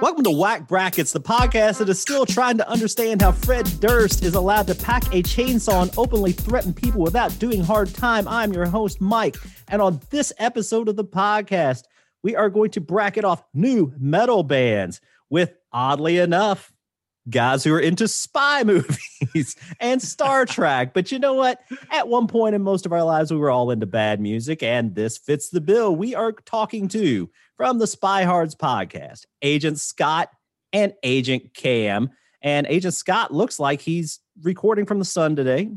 Welcome to Whack Brackets, the podcast that is still trying to understand how Fred Durst is allowed to pack a chainsaw and openly threaten people without doing hard time. I'm your host, Mike. And on this episode of the podcast, we are going to bracket off new metal bands with, oddly enough, guys who are into spy movies and Star Trek. But you know what? At one point in most of our lives, we were all into bad music, and this fits the bill. We are talking to from the Spy Hards podcast, Agent Scott and Agent Cam. And Agent Scott looks like he's recording from the sun today.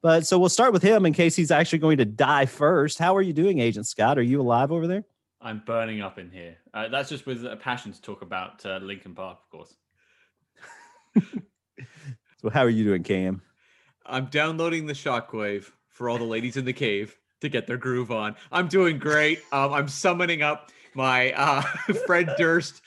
But so we'll start with him in case he's actually going to die first. How are you doing, Agent Scott? Are you alive over there? I'm burning up in here. Uh, that's just with a passion to talk about uh, Linkin Park, of course. so how are you doing, Cam? I'm downloading the shockwave for all the ladies in the cave to get their groove on. I'm doing great. Um, I'm summoning up my uh, Fred Durst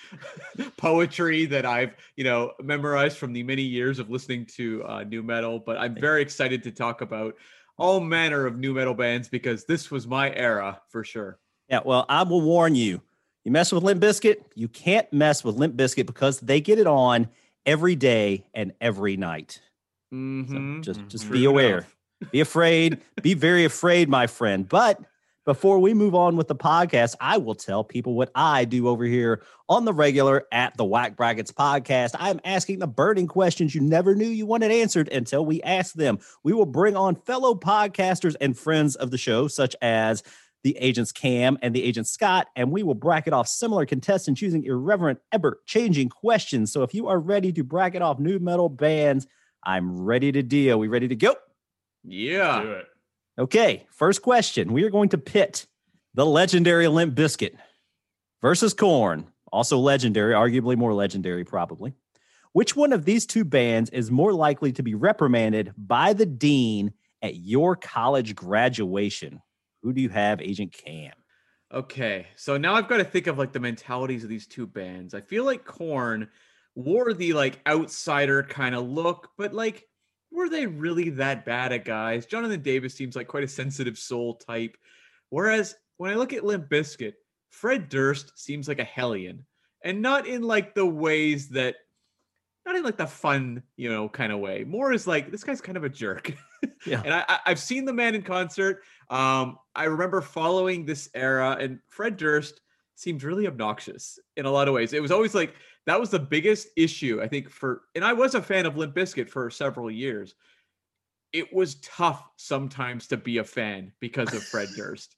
poetry that I've you know memorized from the many years of listening to uh, new metal. But I'm very excited to talk about all manner of new metal bands because this was my era for sure. Yeah, well, I will warn you. You mess with Limp Bizkit, you can't mess with Limp Bizkit because they get it on every day and every night. Mm-hmm. So just mm-hmm. just be aware. be afraid. be very afraid, my friend. But before we move on with the podcast, I will tell people what I do over here on the regular at the Whack Brackets podcast. I'm asking the burning questions you never knew you wanted answered until we ask them. We will bring on fellow podcasters and friends of the show, such as the agents Cam and the agent Scott, and we will bracket off similar contestants using irreverent, ever changing questions. So if you are ready to bracket off new metal bands, I'm ready to deal. We ready to go? Yeah. Okay, first question. We are going to pit the legendary Limp Bizkit versus Korn, also legendary, arguably more legendary, probably. Which one of these two bands is more likely to be reprimanded by the dean at your college graduation? Who do you have, Agent Cam? Okay, so now I've got to think of like the mentalities of these two bands. I feel like Korn wore the like outsider kind of look, but like were they really that bad at guys? Jonathan Davis seems like quite a sensitive soul type. Whereas when I look at Limp Bizkit, Fred Durst seems like a hellion. And not in like the ways that not in like the fun, you know, kind of way. More is like this guy's kind of a jerk. Yeah. and I, I've seen the man in concert. Um, I remember following this era, and Fred Durst seemed really obnoxious in a lot of ways. It was always like that was the biggest issue I think for, and I was a fan of Limp Bizkit for several years. It was tough sometimes to be a fan because of Fred Durst.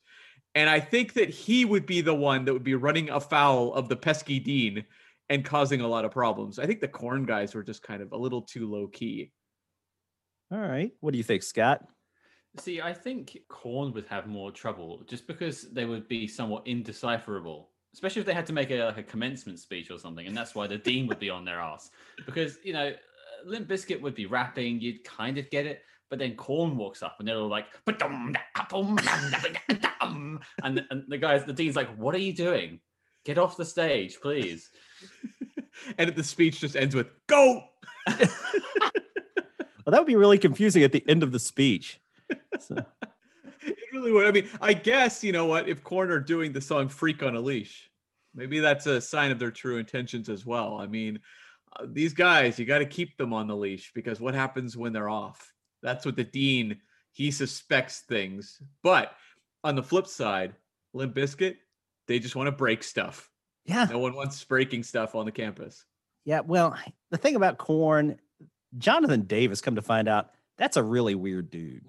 And I think that he would be the one that would be running afoul of the pesky dean and causing a lot of problems. I think the Korn guys were just kind of a little too low key. All right. What do you think, Scott? See, I think Korn would have more trouble just because they would be somewhat indecipherable, especially if they had to make a, like a commencement speech or something, and that's why the dean would be on their ass. Because you know, Limp Bizkit would be rapping, you'd kind of get it, but then Korn walks up and they're all like, and the, and the guys, the dean's like, "What are you doing? Get off the stage, please." and the speech just ends with "Go." Well, that would be really confusing at the end of the speech. So. it really would. I mean, I guess you know what? If Korn are doing the song "Freak on a Leash," maybe that's a sign of their true intentions as well. I mean, uh, these guys, you got to keep them on the leash because what happens when they're off? That's what the dean he suspects things. But on the flip side, Limp Bizkit, they just want to break stuff. Yeah. No one wants breaking stuff on the campus. Yeah. Well, the thing about Korn, Jonathan Davis, come to find out, that's a really weird dude.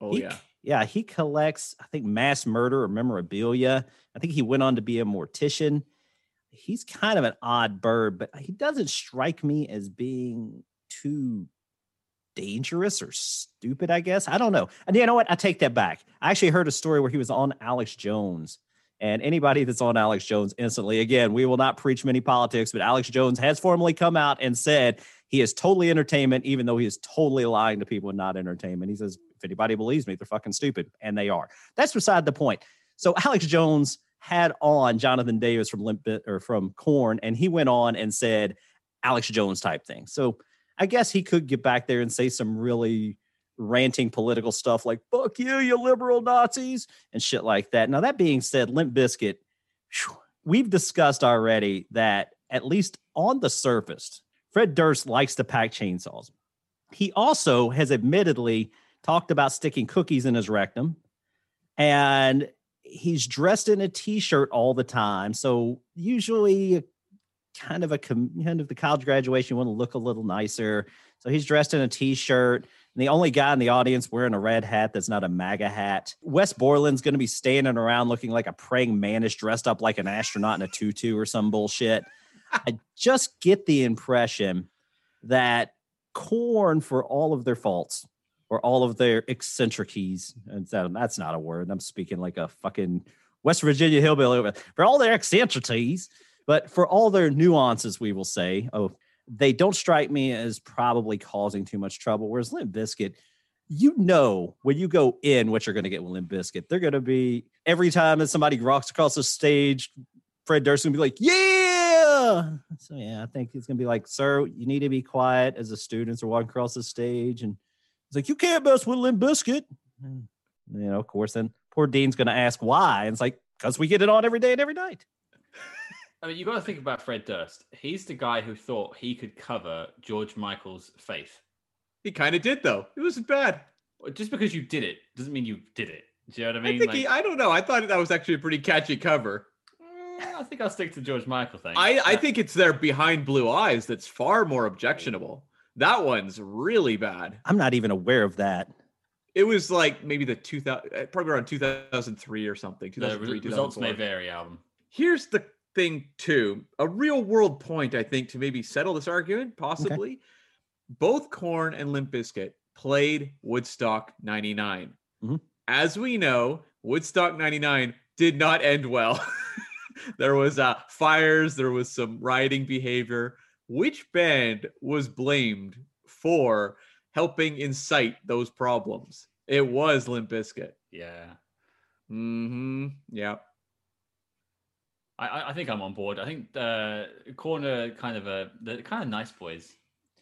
Oh He- yeah. Yeah, he collects, I think, mass murder or memorabilia. I think he went on to be a mortician. He's kind of an odd bird, but he doesn't strike me as being too dangerous or stupid, I guess. I don't know. And you know what? I take that back. I actually heard a story where he was on Alex Jones And anybody that's on Alex Jones instantly, again, we will not preach many politics, but Alex Jones has formally come out and said he is totally entertainment, even though he is totally lying to people and not entertainment. He says, if anybody believes me, they're fucking stupid. And they are. That's beside the point. So Alex Jones had on Jonathan Davis from Limp or from Korn, and he went on and said Alex Jones type thing. So I guess he could get back there and say some really ranting political stuff like "fuck you, you liberal Nazis" and shit like that. Now that being said, Limp Bizkit, we've discussed already that at least on the surface, Fred Durst likes to pack chainsaws. He also has admittedly talked about sticking cookies in his rectum, and he's dressed in a t-shirt all the time. So usually kind of a kind of the college graduation, you want to look a little nicer. So he's dressed in a t-shirt. And the only guy in the audience wearing a red hat that's not a MAGA hat. Wes Borland's going to be standing around looking like a praying mantis dressed up like an astronaut in a tutu or some bullshit. I just get the impression that Korn, for all of their faults or all of their eccentricities, and that's not a word. I'm speaking like a fucking West Virginia hillbilly. For all their eccentricities, but for all their nuances, we will say, oh, they don't strike me as probably causing too much trouble. Whereas Limp Bizkit, you know when you go in what you're going to get with Limp Bizkit. They're going to be every time that somebody rocks across the stage, Fred Durst to be like, "Yeah." So yeah, I think it's going to be like, "Sir, you need to be quiet as the students are walking across the stage." And it's like, "You can't mess with Limp Bizkit." And, you know, of course, then poor Dean's going to ask why, and it's like, "Because we get it on every day and every night." I mean, you got to think about Fred Durst. He's the guy who thought he could cover George Michael's faith. He kind of did, though. It wasn't bad. Just because you did it doesn't mean you did it. Do you know what I mean? I think like, he, I don't know. I thought that was actually a pretty catchy cover. Eh, I think I'll stick to George Michael thing. I, I think it's their behind blue eyes that's far more objectionable. That one's really bad. I'm not even aware of that. It was like maybe the 2000, eh, probably around 2003 or something. 2003, the results may vary album. Here's the thing too, a real world point, I think, to maybe settle this argument, possibly. Okay. Both Korn and Limp Bizkit played Woodstock 99. Mm-hmm. As we know, Woodstock 99 did not end well. there was uh, fires, there was some rioting behavior. Which band was blamed for helping incite those problems? It was Limp Bizkit. Yeah. Mm-hmm. Yeah. I, I think I'm on board. I think uh, corner kind of a the kind of nice boys.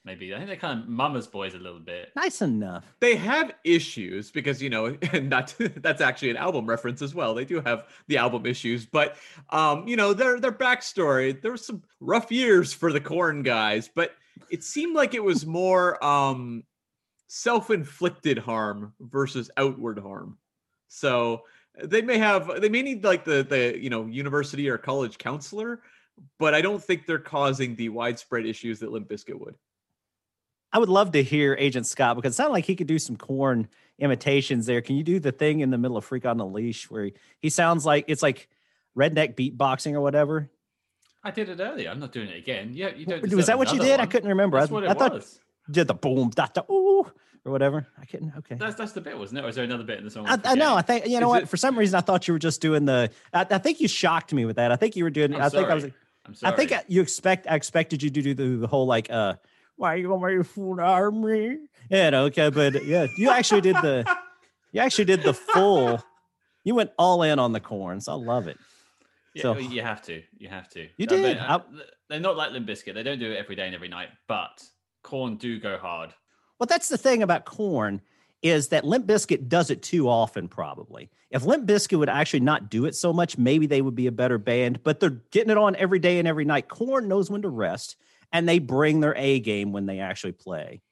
Maybe I think they're kind of mama's boys a little bit. Nice enough. They have issues because you know, and that that's actually an album reference as well. They do have the album issues, but um, you know, their their backstory. There were some rough years for the Korn guys, but it seemed like it was more um self-inflicted harm versus outward harm. So they may have they may need like the the you know university or college counselor but i don't think they're causing the widespread issues that limp bizkit would i would love to hear agent scott because it sounded like he could do some Korn imitations there can you do the thing in the middle of freak on the leash where he, he sounds like it's like redneck beatboxing or whatever i did it earlier i'm not doing it again yeah you don't was that what you did one. i couldn't remember That's I, what it I thought was. did the boom da, da, ooh or whatever. I couldn't. Okay, that's that's the bit, wasn't it? Or is there another bit in the song? I, I know. I think you know is what. It, For some reason, I thought you were just doing the. I, I, think you shocked me with that. I think you were doing. I'm i sorry. think I was. I'm sorry. I think you expect. I expected you to do the, the whole like. uh Why are you gonna make a fool out of me? Yeah. Okay, but yeah, you actually did the. You actually did the full. You went all in on the corns. I love it. Yeah, so well, you have to. You have to. You Uh, did. but, uh, they're not like Limp Bizkit. They don't do it every day and every night. But Korn do go hard. Well, that's the thing about Korn is that Limp Bizkit does it too often, probably. If Limp Bizkit would actually not do it so much, maybe they would be a better band, but they're getting it on every day and every night. Korn knows when to rest, and they bring their A game when they actually play.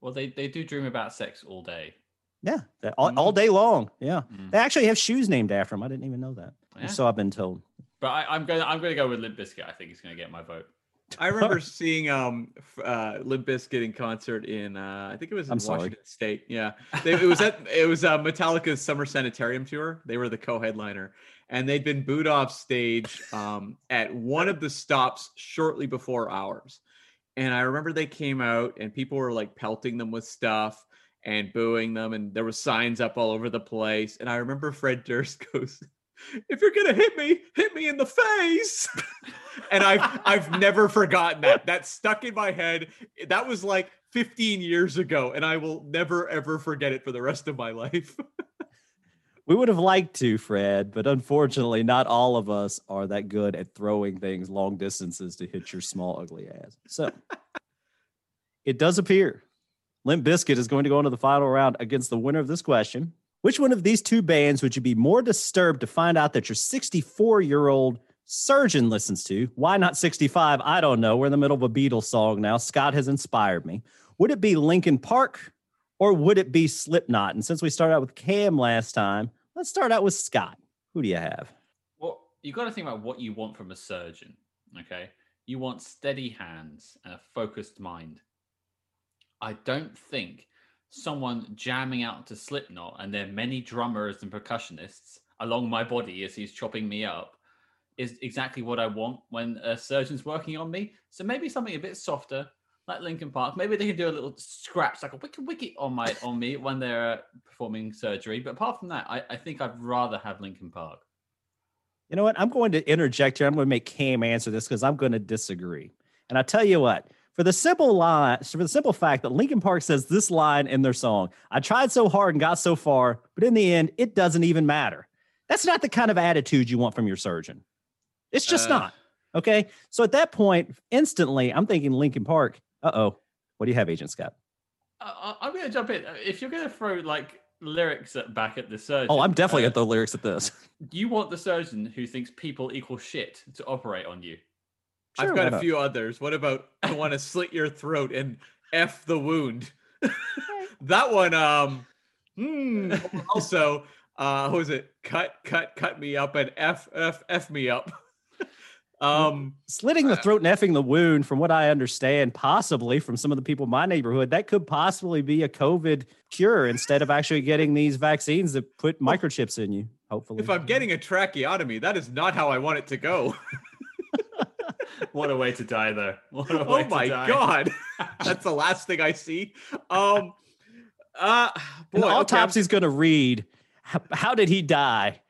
Well, they, they do dream about sex all day. Yeah, all, all day long. Yeah. Mm. They actually have shoes named after them. I didn't even know that. Yeah. So I've been told. But I, am going. I'm going to go with Limp Bizkit. I think he's going to get my vote. I remember seeing um uh Limp Bizkit in concert in uh I think it was in I'm Washington sorry. State. Yeah. They, it was at it was uh Metallica's Summer Sanitarium tour. They were the co-headliner and they'd been booed off stage um at one of the stops shortly before ours. And I remember they came out and people were like pelting them with stuff and booing them and there was signs up all over the place and I remember Fred Durst goes if you're gonna hit me, hit me in the face. and I've I've never forgotten that. That stuck in my head. That was like 15 years ago, and I will never ever forget it for the rest of my life. We would have liked to, Fred, but unfortunately, not all of us are that good at throwing things long distances to hit your small, ugly ass. So it does appear Limp Bizkit is going to go into the final round against the winner of this question. Which one of these two bands would you be more disturbed to find out that your 64 year old surgeon listens to? Why not 65? I don't know. We're in the middle of a Beatles song now. Scott has inspired me. Would it be Linkin Park or would it be Slipknot? And since we started out with Cam last time, let's start out with Scott. Who do you have? Well, you got to think about what you want from a surgeon. Okay. You want steady hands and a focused mind. I don't think someone jamming out to Slipknot and there are many drummers and percussionists along my body as he's chopping me up is exactly what I want when a surgeon's working on me. So maybe something a bit softer, like Linkin Park. Maybe they can do a little scraps, like a wicked wicket on my on me when they're uh, performing surgery. But apart from that, I, I think I'd rather have Linkin Park. You know what? I'm going to interject here. I'm going to make Cam answer this because I'm going to disagree. And I tell you what, for the simple line, for the simple fact that Linkin Park says this line in their song, I tried so hard and got so far, but in the end, it doesn't even matter. That's not the kind of attitude you want from your surgeon. It's just Uh. not. Okay. So at that point, instantly, I'm thinking Linkin Park. Uh oh. What do you have, Agent Scott? I, I- I'm going to jump in. If you're going to throw like lyrics at, back at the surgeon, Oh, I'm definitely uh, at the lyrics at this. You want the surgeon who thinks people equal shit to operate on you. Sure, I've got a not? few others. What about I want to slit your throat and f the wound? that one, um, hmm, also, uh, what was it? Cut, cut, cut me up and f f f me up. Um, Slitting the Uh, throat and effing the wound, from what I understand, possibly from some of the people in my neighborhood, that could possibly be a COVID cure instead of actually getting these vaccines that put microchips in you. Hopefully, if I'm getting a tracheotomy, that is not how I want it to go. What a way to die, though. What a way oh my god, that's the last thing I see. Um, uh, boy, okay, autopsy's going to read how, how did he die?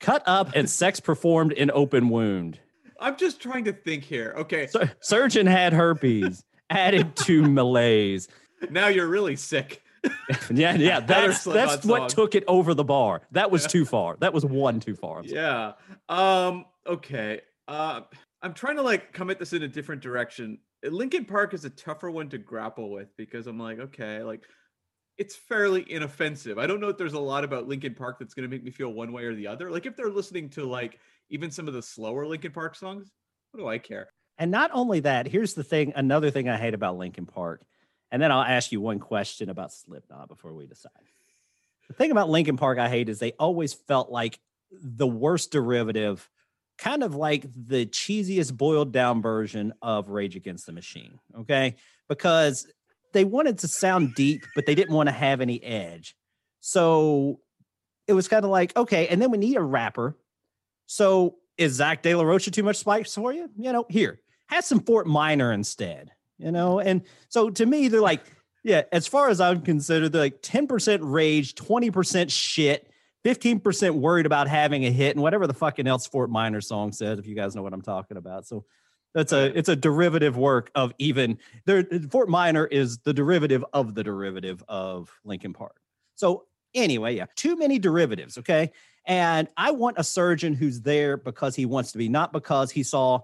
Cut up and sex performed in open wound. I'm just trying to think here. Okay, Sur- surgeon had herpes added to malaise. now you're really sick. Yeah, yeah, that's that's what took it over the bar. That was too far. That was one too far. Yeah. Um. Okay. Uh, I'm trying to like come at this in a different direction. Linkin Park is a tougher one to grapple with because I'm like, okay, like it's fairly inoffensive. I don't know if there's a lot about Linkin Park that's going to make me feel one way or the other. Like if they're listening to like even some of the slower Linkin Park songs, what do I care? And not only that, here's the thing. Another thing I hate about Linkin Park, and then I'll ask you one question about Slipknot before we decide. The thing about Linkin Park I hate is they always felt like the worst derivative, kind of like the cheesiest boiled down version of Rage Against the Machine. Okay, because they wanted to sound deep, but they didn't want to have any edge. So it was kind of like, okay, and then we need a rapper. So is Zach De La Rocha too much spice for you? You know, here, have some Fort Minor instead. You know, and so to me, they're like, yeah, as far as I'm considered, they're like 10% rage, 20% shit, 15% worried about having a hit, and whatever the fucking else Fort Minor song says, if you guys know what I'm talking about. So that's a it's a derivative work of even there Fort Minor is the derivative of the derivative of Linkin Park. So anyway, yeah, too many derivatives, okay? And I want a surgeon who's there because he wants to be, not because he saw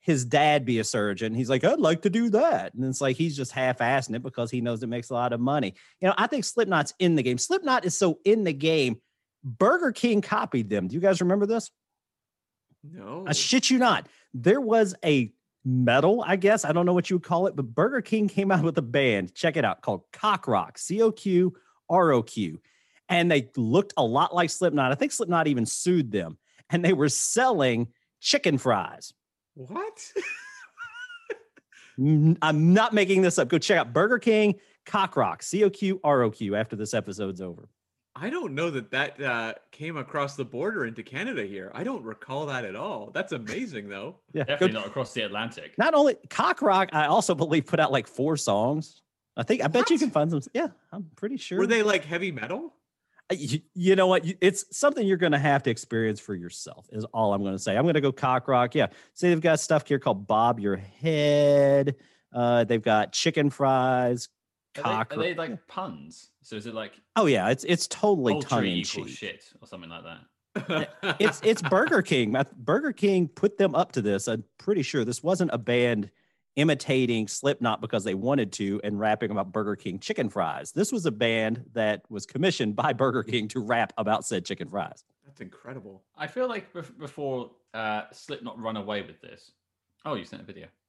his dad be a surgeon. He's like, I'd like to do that. And it's like he's just half-assing it because he knows it makes a lot of money. You know, I think Slipknot's in the game. Slipknot is so in the game. Burger King copied them. Do you guys remember this? No. I shit you not. There was a metal, I guess. I don't know what you would call it, but Burger King came out with a band. Check it out called Cock Rock, C O Q R O Q. And they looked a lot like Slipknot. I think Slipknot even sued them. And they were selling chicken fries. what? I'm not making this up. Go check out Burger King Cock Rock, C O Q R O Q, after this episode's over. I don't know that that uh, came across the border into Canada here. I don't recall that at all. That's amazing, though. Yeah. go- Definitely not across the Atlantic. not only Cock Rock, I also believe put out like four songs. I think I bet you can find some. Yeah, I'm pretty sure. Were they like heavy metal? You, you know what? It's something you're going to have to experience for yourself. Is all I'm going to say. I'm going to go cock rock. Yeah. See, they've got stuff here called Bob Your Head. Uh, they've got chicken fries, Are cock. they, are they like puns? So is it like oh yeah, it's it's totally tongue in cheek. shit or something like that? It's it's Burger King. Burger King put them up to this. I'm pretty sure this wasn't a band imitating Slipknot because they wanted to and rapping about Burger King chicken fries. This was a band that was commissioned by Burger King to rap about said chicken fries. That's incredible. I feel like before uh, Slipknot run away with this. Oh, you sent a video.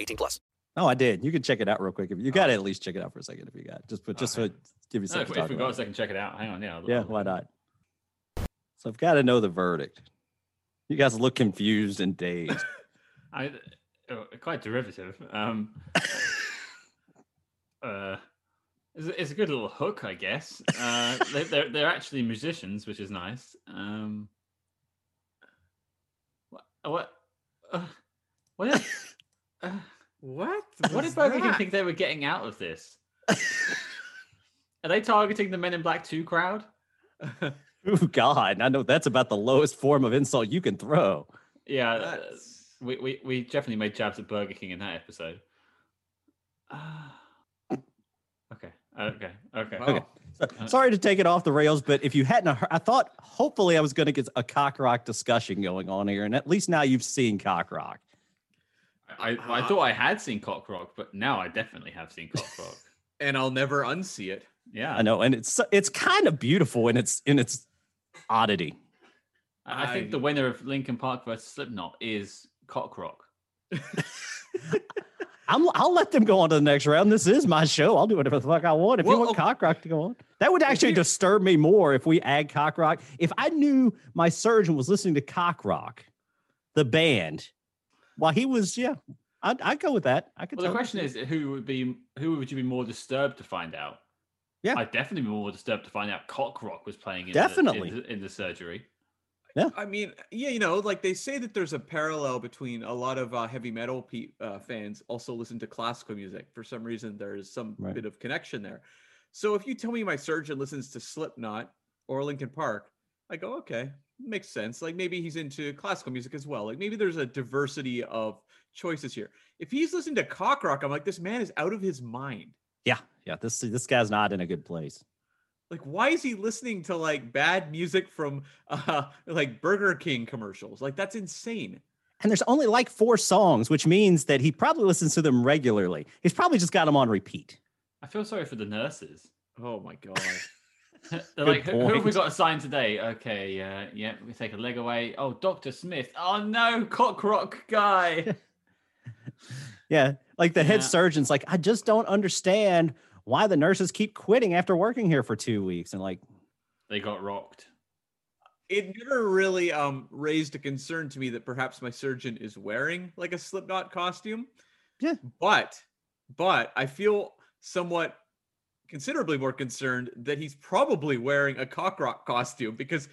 18 plus. Oh, I did. You can check it out real quick. If you got to at least check it out for a second if you got. Just put just Okay. to give you No, something. if, to if talk we got a second, check it out. Hang on, yeah. Yeah, why not? So I've got to know the verdict. You guys look confused and dazed. I, uh, quite derivative. Um, uh, it's, a- it's a good little hook, I guess. Uh, they, they're they're actually musicians, which is nice. Um, what what uh, what did, uh, What? what was did Burger King think they were getting out of this? Are they targeting the Men in Black Two crowd? oh God, I know that's about the lowest form of insult you can throw. Yeah, uh, That's- we, we we definitely made jabs at Burger King in that episode. Ah. okay, okay, okay. Wow. Okay. So- Sorry to take it off the rails, but if you hadn't, heard, I thought hopefully I was going to get a cock rock discussion going on here, and at least now you've seen cock rock. I, I thought I had seen Cock Rock, but now I definitely have seen Cock Rock. And I'll never unsee it. Yeah, I know, and it's it's kind of beautiful in its in its oddity. I, I think the winner of Linkin Park versus Slipknot is Cock Rock. I'm, I'll let them go on to the next round. This is my show. I'll do whatever the fuck I want. If Well, you want okay. cock rock to go on, that would actually you- disturb me more if we add cock rock. If I knew my surgeon was listening to cock rock, the band, while he was, yeah, I'd, I'd go with that. I could. Well, the question see- is, who would be who would you be more disturbed to find out? Yeah. I'd definitely be more disturbed to find out Cock Rock was playing in Definitely. the, in, the, in the surgery. Yeah. I mean, yeah, you know, like they say that there's a parallel between a lot of uh, heavy metal pe- uh, fans also listen to classical music. For some reason, there is some Right. bit of connection there. So if you tell me my surgeon listens to Slipknot or Linkin Park, I go, okay, makes sense. Like maybe he's into classical music as well. Like maybe there's a diversity of choices here. If he's listening to cock rock, I'm like, this man is out of his mind. Yeah, yeah. This this guy's not in a good place. Like, why is he listening to like bad music from uh like Burger King commercials? Like, that's insane. And there's only like four songs, which means that he probably listens to them regularly. He's probably just got them on repeat. I feel sorry for the nurses. Oh my god. They're like, who, who have we got assigned today? Okay, uh, yeah, we take a leg away. Oh, Doctor Smith. Oh no, Cock Rock guy. Yeah, like the head surgeon's like, I just don't understand why the nurses keep quitting after working here for two weeks. And like, they got rocked. it never really um raised a concern to me that perhaps my surgeon is wearing like a Slipknot costume. Yeah. But but I feel somewhat considerably more concerned that he's probably wearing a cock rock costume because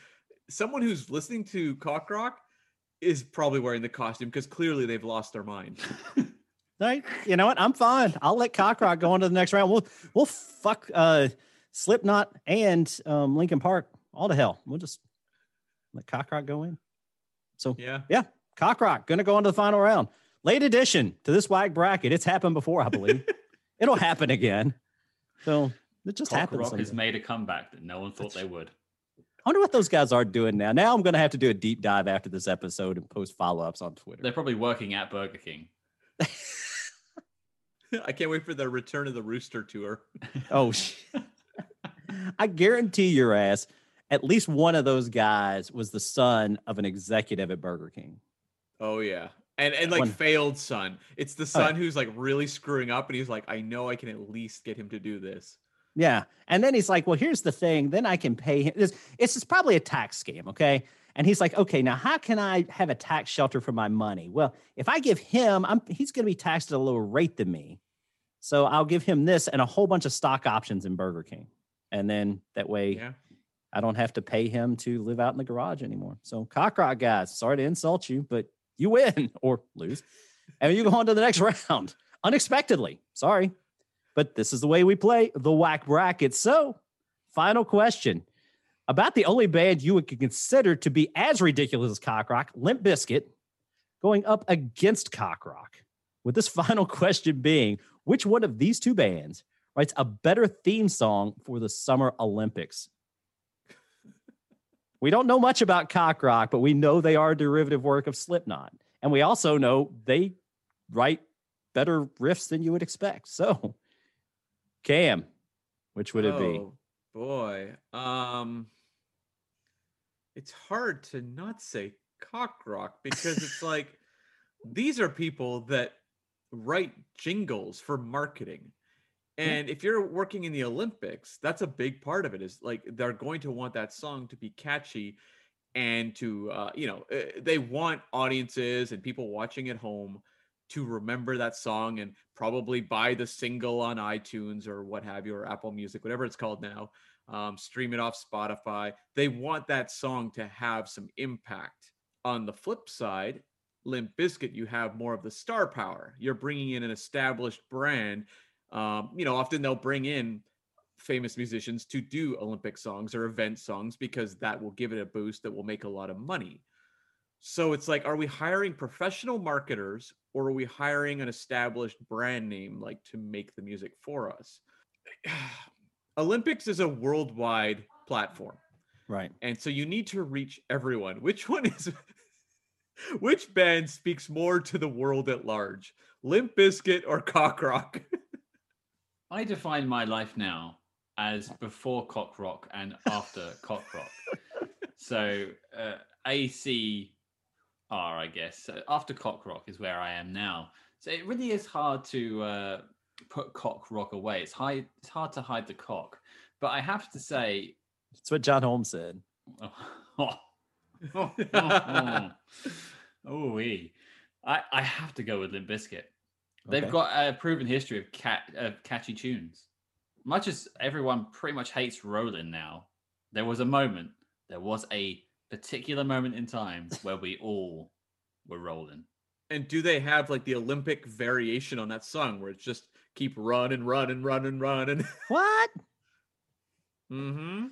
someone who's listening to cock rock is probably wearing the costume because clearly they've lost their mind. right, you know what? I'm fine. I'll let Cockrock go on to the next round. We'll we'll fuck uh Slipknot and um Linkin Park all to hell. We'll just let Cockrock go in. So Yeah. yeah, Cockrock gonna go on to the final round. Late addition to this wag bracket. It's happened before, I believe. It'll happen again. So it just Cock happens. Rock has made a comeback that no one thought they would. I wonder what those guys are doing now. Now I'm going to have to do a deep dive after this episode and post follow ups on Twitter. They're probably working at Burger King. I can't wait for the return of the Rooster tour. Oh, sh- I guarantee your ass, at least one of those guys was the son of an executive at Burger King. Oh yeah. And and like One- failed son. It's the Oh, son who's like really screwing up and he's like, I know I can at least get him to do this. Yeah. And then he's like, well, here's the thing. Then I can pay him. It's, it's just probably a tax scam. Okay. And he's like, okay, now how can I have a tax shelter for my money? Well, if I give him, I'm, he's going to be taxed at a lower rate than me. So I'll give him this and a whole bunch of stock options in Burger King. And then that way Yeah. I don't have to pay him to live out in the garage anymore. So cockrock guys, sorry to insult you, but you win or lose. And you go on to the next round unexpectedly. Sorry. But this is the way we play the whack bracket. So, final question about the only band you would consider to be as ridiculous as Cockrock, Limp Bizkit, going up against Cockrock. With this final question being, which one of these two bands writes a better theme song for the Summer Olympics? We don't know much about Cockrock, but we know they are a derivative work of Slipknot. And we also know they write better riffs than you would expect. So, Cam, which would it be? Oh, Boy, um, it's hard to not say cock rock because it's like these are people that write jingles for marketing. And if you're working in the Olympics, that's a big part of it. Is like they're going to want that song to be catchy, and to uh, you know uh, they want audiences and people watching at home to remember that song and probably buy the single on iTunes or what have you, or Apple Music, whatever it's called now. Um, stream it off Spotify. They want that song to have some impact. On the flip side, Limp Bizkit, you have more of the star power. You're bringing in an established brand. Um, you know, often they'll bring in famous musicians to do Olympic songs or event songs because that will give it a boost that will make a lot of money. So it's like, are we hiring professional marketers or are we hiring an established brand name like to make the music for us? Olympics is a worldwide platform. Right. And so you need to reach everyone. Which one is which band speaks more to the world at large? Limp Bizkit or Cock Rock? I define my life now as before cock rock and after cock rock. So uh, ACR, I guess. So after cock rock is where I am now. So it really is hard to uh, put cock rock away. It's hard. It's hard to hide the cock. But I have to say, That's what John Holmes said. oh, oh, oh, oh, I, I have to go with Limp Bizkit. They've Okay. got a proven history of cat of catchy tunes. Much as everyone pretty much hates Rollin now, there was a moment, there was a particular moment in time where we all were rolling. and do they have like the Olympic variation on that song where it's just keep run and run and run and run and What? mm-hmm.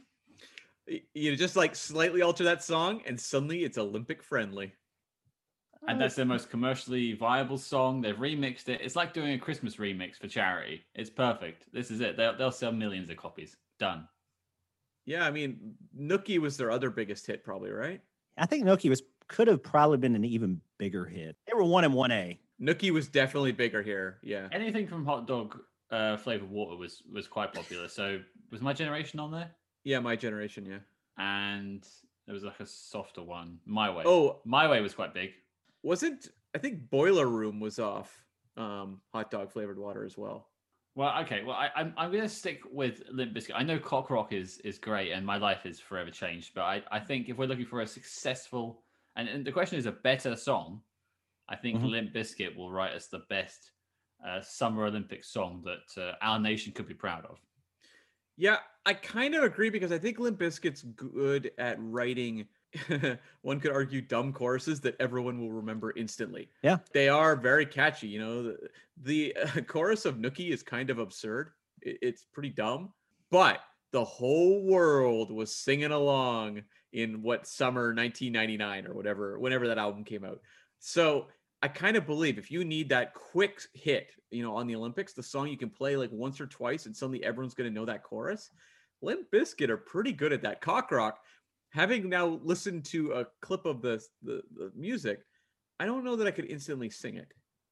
You just like slightly alter that song and suddenly it's Olympic friendly. And that's their most commercially viable song. They've remixed it. It's like doing a Christmas remix for charity. It's perfect. This is it. They'll, they'll sell millions of copies. Done. Yeah, I mean, Nookie was their other biggest hit, probably, right? I think Nookie was could have probably been an even bigger hit. They were one and one A. Nookie was definitely bigger here. Yeah. Anything from Hot Dog uh, flavored water was was quite popular. So was my generation on there? Yeah, my generation, yeah. And there was like a softer one. My way. Oh, My way was quite big. Wasn't I think Boiler Room was off um hot dog flavored water as well. Well, okay. Well, I, I'm I'm gonna stick with Limp Bizkit. I know Cock Rock is is great, and my life is forever changed. But I, I think if we're looking for a successful and, and the question is a better song, I think Mhm. Limp Bizkit will write us the best uh, Summer Olympic song that uh, our nation could be proud of. Yeah, I kind of agree because I think Limp Bizkit's good at writing one could argue dumb choruses that everyone will remember instantly. Yeah. They are very catchy, you know. The, the uh, chorus of Nookie is kind of absurd. It- it's pretty dumb, but the whole world was singing along in what summer 1999 or whatever whenever that album came out. So, I kind of believe if you need that quick hit, you know, on the Olympics, the song you can play like once or twice and suddenly everyone's going to know that chorus. Limp Bizkit are pretty good at that. Cock Rock, having now listened to a clip of the, the, the music, I don't know that I could instantly sing it.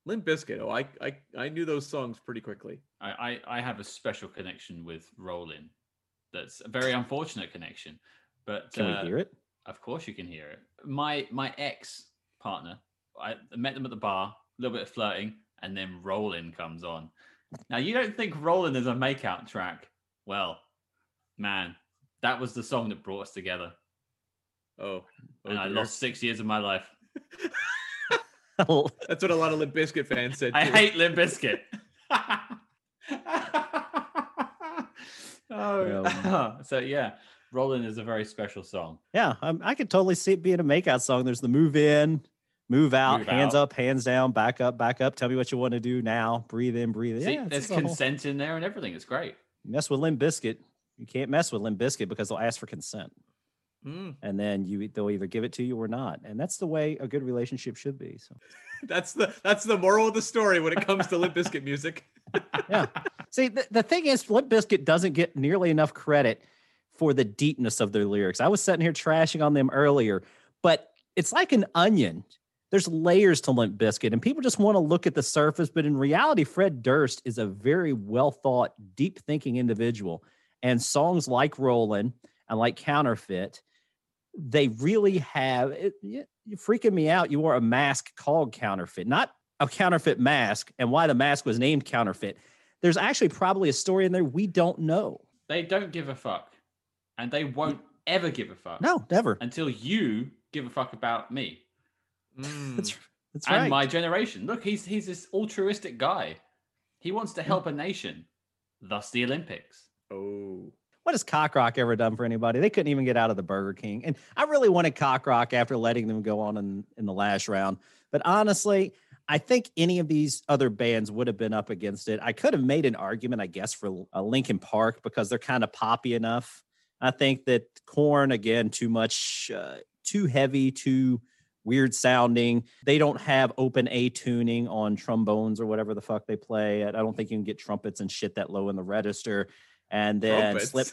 Limp Bizkit, oh, I, I, I knew those songs pretty quickly. I, I, I have a special connection with Rollin. That's a very unfortunate connection, but Can uh, we hear it? Of course, you can hear it. My my ex partner, I met them at the bar, a little bit of flirting, and then Rollin comes on. Now you don't think Rollin is a makeout track well, man, that was the song that brought us together. Oh, oh and I lost six years of my life. That's what a lot of Limp Bizkit fans said. I too. hate Limp Bizkit. oh, so yeah, Rolling is a very special song. Yeah, um, I could totally see it being a makeout song. There's the move in, move out, Move hands out. up, hands down, back up, back up. Tell me what you want to do now. Breathe in, breathe in. See, yeah, there's just a whole- consent in there and everything. It's great. mess with Limp Bizkit. You can't mess with Limp Bizkit because they'll ask for consent, Mm, and then you they'll either give it to you or not. And that's the way a good relationship should be. So that's the that's the moral of the story when it comes to Limp Bizkit music. yeah. See, the, the thing is, Limp Bizkit doesn't get nearly enough credit for the deepness of their lyrics. I was sitting here trashing on them earlier, but it's like an onion. There's layers to Limp Bizkit, and people just want to look at the surface. But in reality, Fred Durst is a very well thought, deep thinking individual. And songs like Rollin' and like Counterfeit, they really have it, you're freaking me out. You wore a mask called Counterfeit, not a counterfeit mask, and why the mask was named Counterfeit. There's actually probably a story in there we don't know. They don't give a fuck, and they won't ever give a fuck. No, never. until you give a fuck about me Mm. That's that's and right. my generation. Look, he's he's this altruistic guy. He wants to help a nation, thus the Olympics. oh, what has Cockrock ever done for anybody? They couldn't even get out of the Burger King. And I really wanted Cockrock after letting them go on in, in the last round. But honestly, I think any of these other bands would have been up against it. I could have made an argument, I guess, for uh, Linkin Park because they're kind of poppy enough. I think that Korn again too much, uh, too heavy, too weird sounding. They don't have open A tuning on trombones or whatever the fuck they play. I don't think you can get trumpets and shit that low in the register. And then Trumpets. slip,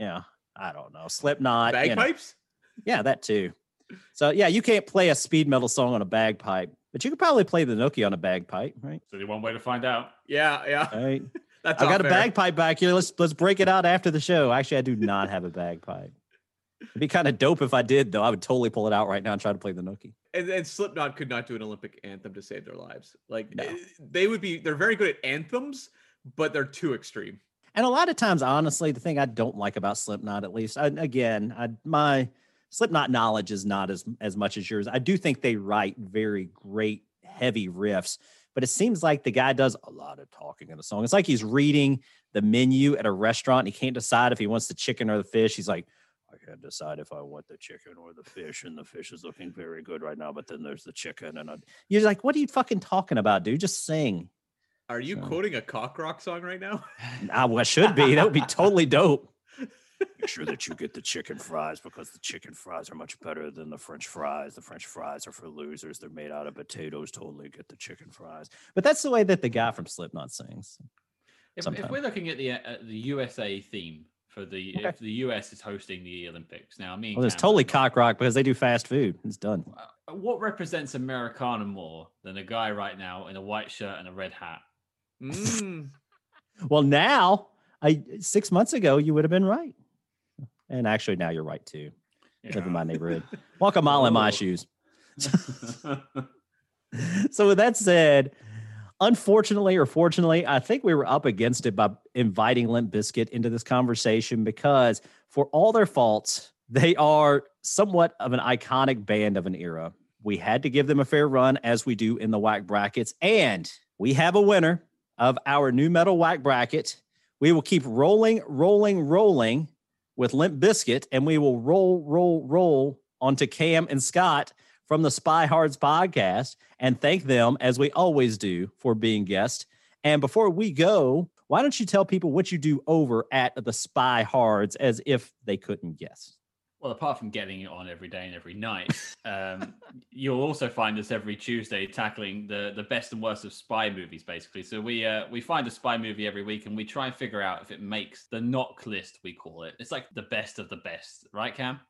yeah, I don't know, Slipknot, you know. bagpipes. Yeah, that too. So yeah, you can't play a speed metal song on a bagpipe, but you could probably play the Nookie on a bagpipe, right? So the one way to find out. Yeah, yeah. Right. That's I've got not a bagpipe back here. Let's let's break it out after the show. Actually, I do not have a bagpipe. It'd be kind of dope if I did, though. I would totally pull it out right now and try to play the Nookie. And, and Slipknot could not do an Olympic anthem to save their lives. Like No. eh, they would be. They're very good at anthems, but they're too extreme. And a lot of times, honestly, the thing I don't like about Slipknot, at least, I, again, I, my Slipknot knowledge is not as as much as yours. I do think they write very great, heavy riffs, but it seems like the guy does a lot of talking in the song. It's like he's reading the menu at a restaurant. He can't decide if he wants the chicken or the fish. He's like, I can't decide if I want the chicken or the fish, and the fish is looking very good right now. But then there's the chicken, and I, you're like, what are you fucking talking about, dude? Just sing. Are you So- quoting a cock rock song right now? I, well, I should be. That would be totally dope. Make sure that you get the chicken fries because the chicken fries are much better than the French fries. The French fries are for losers. They're made out of potatoes. Totally get the chicken fries. But that's the way that the guy from Slipknot sings. If, if we're looking at the uh, the USA theme for the Okay. if the US is hosting the Olympics now, I mean, Well, it's totally cock rock because they do fast food. It's done. What represents Americana more than a guy right now in a white shirt and a red hat? Mm. Well, now, I six months ago, you would have been right. And actually, now you're right too. Live in my neighborhood. Walk a mile in my Oh. shoes. so with that said, unfortunately or fortunately, I think we were up against it by inviting Limp Bizkit into this conversation because for all their faults, they are somewhat of an iconic band of an era. We had to give them a fair run as we do in the whack brackets. And we have a winner of our new metal whack bracket. We will keep rolling, rolling, rolling with Limp Bizkit, and we will roll, roll, roll onto Cam and Scott from the Spy Hards podcast and thank them, as we always do, for being guests. And before we go, why don't you tell people what you do over at the Spy Hards as if they couldn't guess? Well, apart from getting it on every day and every night, um, you'll also find us every Tuesday tackling the the best and worst of spy movies, basically. So we uh, we find a spy movie every week, and we try and figure out if it makes the knock list. We call it. It's like the best of the best, right, Cam?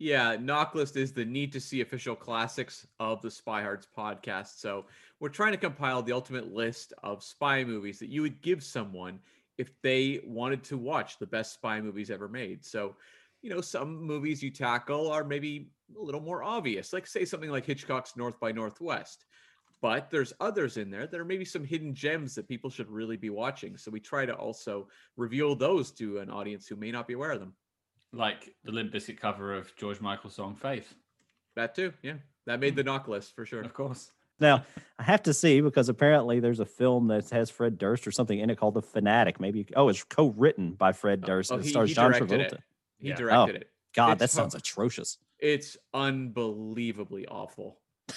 Yeah, knock list is the need to see official classics of the Spy Hards podcast. So we're trying to compile the ultimate list of spy movies that you would give someone if they wanted to watch the best spy movies ever made. So, you know, some movies you tackle are maybe a little more obvious, like say something like Hitchcock's North by Northwest. but there's others in there that are maybe some hidden gems that people should really be watching. So we try to also reveal those to an audience who may not be aware of them. Like the Limp Bizkit cover of George Michael's song Faith. That too, yeah. That made the mm. knock list for sure. Of course. Now, I have to see because apparently there's a film that has Fred Durst or something in it called The Fanatic. Maybe, oh, it's co written by Fred oh, Durst Oh, and it he- stars he John Travolta. it. He Yeah. directed it. God, that It's- sounds atrocious. It's unbelievably awful.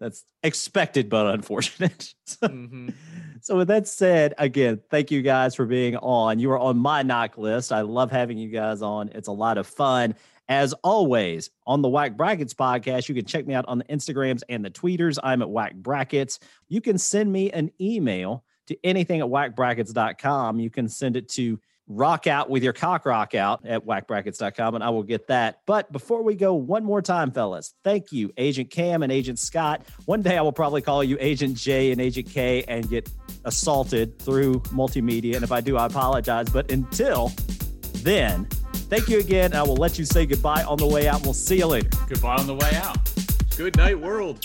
That's expected but unfortunate. Mhm. So, with that said, again, thank you guys for being on. You are on my knock list. I love having you guys on. It's a lot of fun. As always, on the Whack Brackets podcast, you can check me out on the Instagrams and the tweeters. I'm at Whack Brackets. You can send me an email to anything at whackbrackets.com. You can send it to rock out with your cock rock out at whackbrackets.com and I will get that. But before we go, one more time, fellas, thank you, Agent Cam and Agent Scott. One day I will probably call you Agent J and Agent K and get assaulted through multimedia. And if I do, I apologize. But until then, thank you again. I will let you say goodbye on the way out. We'll see you later. Goodbye on the way out. Good night, world.